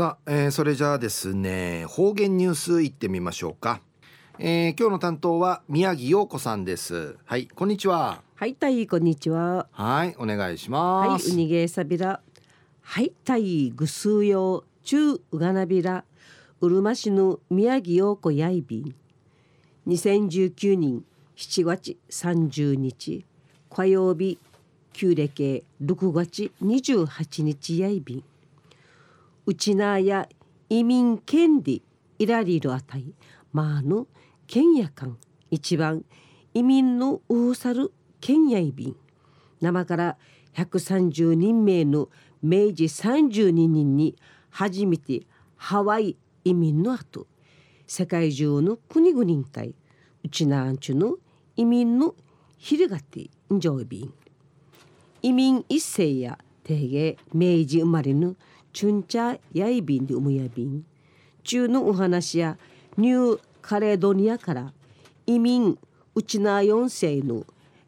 さあ、えー、それじゃあですね方言ニュースいってみましょうか、えー、今日の担当は宮城陽子さんです。はいこんにちは。はいたいこんにちは。はいお願いします。はいウニゲーサビラはいたいぐすうよ中うがなびら。うるま市の宮城陽子やいびん。2019年7月30日火曜日旧暦6月28日やいびんうちなや移民権利いらりるあたいまあの県やかん一番移民のうさる県やいびん生から130人名の明治32人に初めてハワイ移民の後世界中の国々会うちなんちゅの移民のひるがてんじょいびん。移民一世や定芸明治生まれのチュンチャヤイビンでうむやびん中のお話やニューカレドニアから移民ウチナ4世の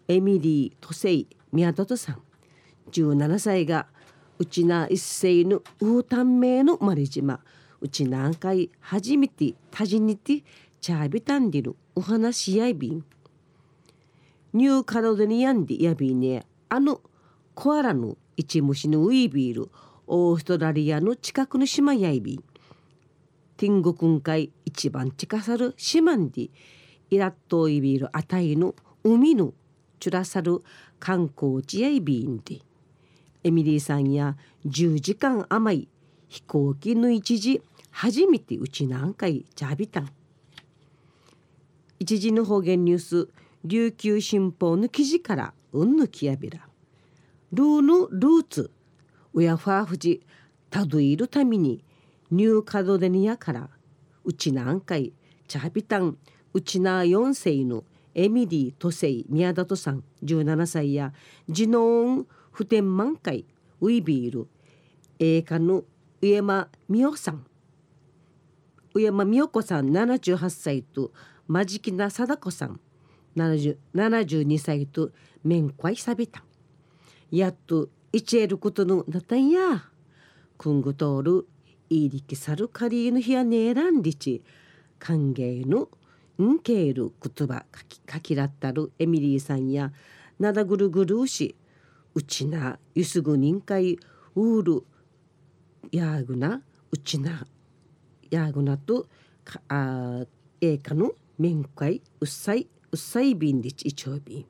エミリー・トセイ・宮里さん17歳がうちな一世のウータン名のマリ島うち何回初めてたじにてチャービタンディルお話やいびんニューカロデニアンディやびねあのコアラの一虫のウィービールオーストラリアの近くの島やいび。んティンゴ君会一番近さる島んでイラットイビールあたいの海のチュラサル観光地やいびんで。エミリーさんや10時間余い飛行機の一時初めてうち何回チャビタン一時の方言ニュース琉球新報の記事からうんぬきやびら。ルーのルーツウヤファーフジたどいるためにニューカドデニアからうち何回チャビタンうちな4世のエミリー・トセイ・宮里さん17歳やジノーン・普天満開ウィビール映画の上間美代さん。上間美代子さん78歳と間近な貞子さん72歳と面会さびた。やっといちえることのなたんや。くんぐとおるいいりきさるかりの日やねえらんりち。歓迎のんけいる言葉かきかきらったるエミリーさんや。なだぐるぐるうし。うちなゆすぐ人会うーるやぐな。うちな。やぐなと。かあえかの。面会。うっさい。うっさいびんりちいちょうびん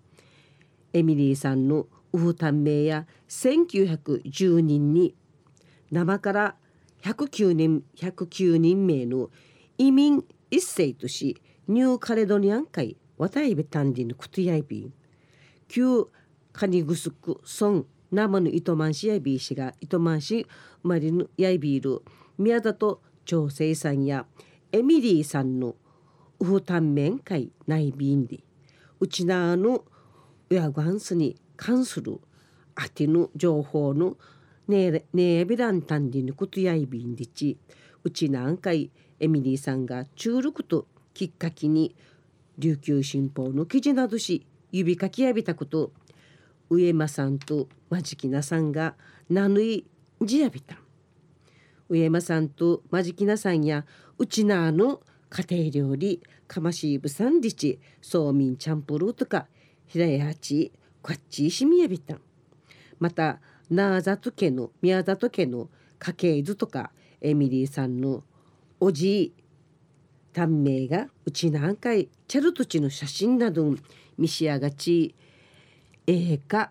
エミリーさんのウフタン名や1910人に生から109年109人名の移民一世としニューカレドニアン会渡辺丹林のクトヤイビン旧カニグスクソン生の糸満市やビー氏が糸満市生まれのやいビール宮里長生さんやエミリーさんのウフタンメン会内ビンでうちなあのウヤガンスに関するあての情報のねえびらんたんりのことやいびんでち。うちなんかいエミリーさんが中力ときっかけに琉球新報の記事などし指かきやびたこと。上間さんと間近なさんが名ぬいじやびた。上間さんと間近なさんやうちなあの家庭料理かましいぶさんりちそうみんチャンプルーとかひらやちこっちしみやびたまたナーザト家の宮里家の家系図とかエミリーさんのおじい短命がうち何回チャルトチの写真など見しやがち映画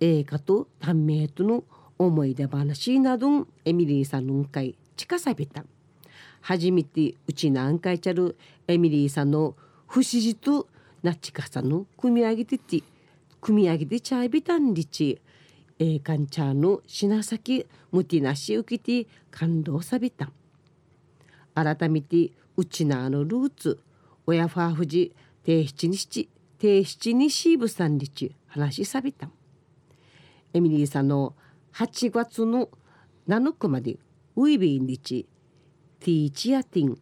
映画と短命との思い出話などエミリーさんの会近さびた初めてうち何回ちゃるエミリーさんの不思議となちかさの組み上げてて組み上げてちゃいびたんりちえー、かんちゃの品先むてなし受けて感動さびた改めてうちなあのルーツ親ファーフジ提出にし提出にシーブさんりち話しさびたエミリーさんの8月の7日までウィビンリチティーチやティン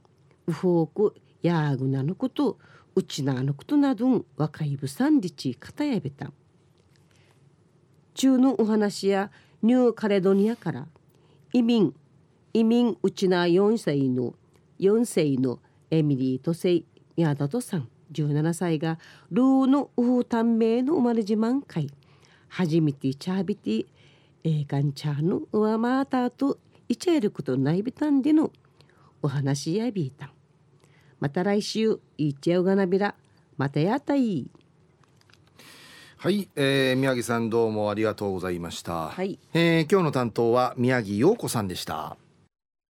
ウフォークヤーグナのことうちなのことなど若いぶさんりちかたやべた。中のお話やニューカレドニアから移民移民うちな4歳の4歳のエミリーとせい宮里さん17歳がルーのウフタンメイの生まれ自慢会。初めてチャービティ映画チャーの上回った後いちゃえることないびたんでのお話やびいたまた来週いっちゃうがなびら。またやったい。はい、えー、宮城さんどうもありがとうございました、はい。えー、今日の担当は宮城陽子さんでした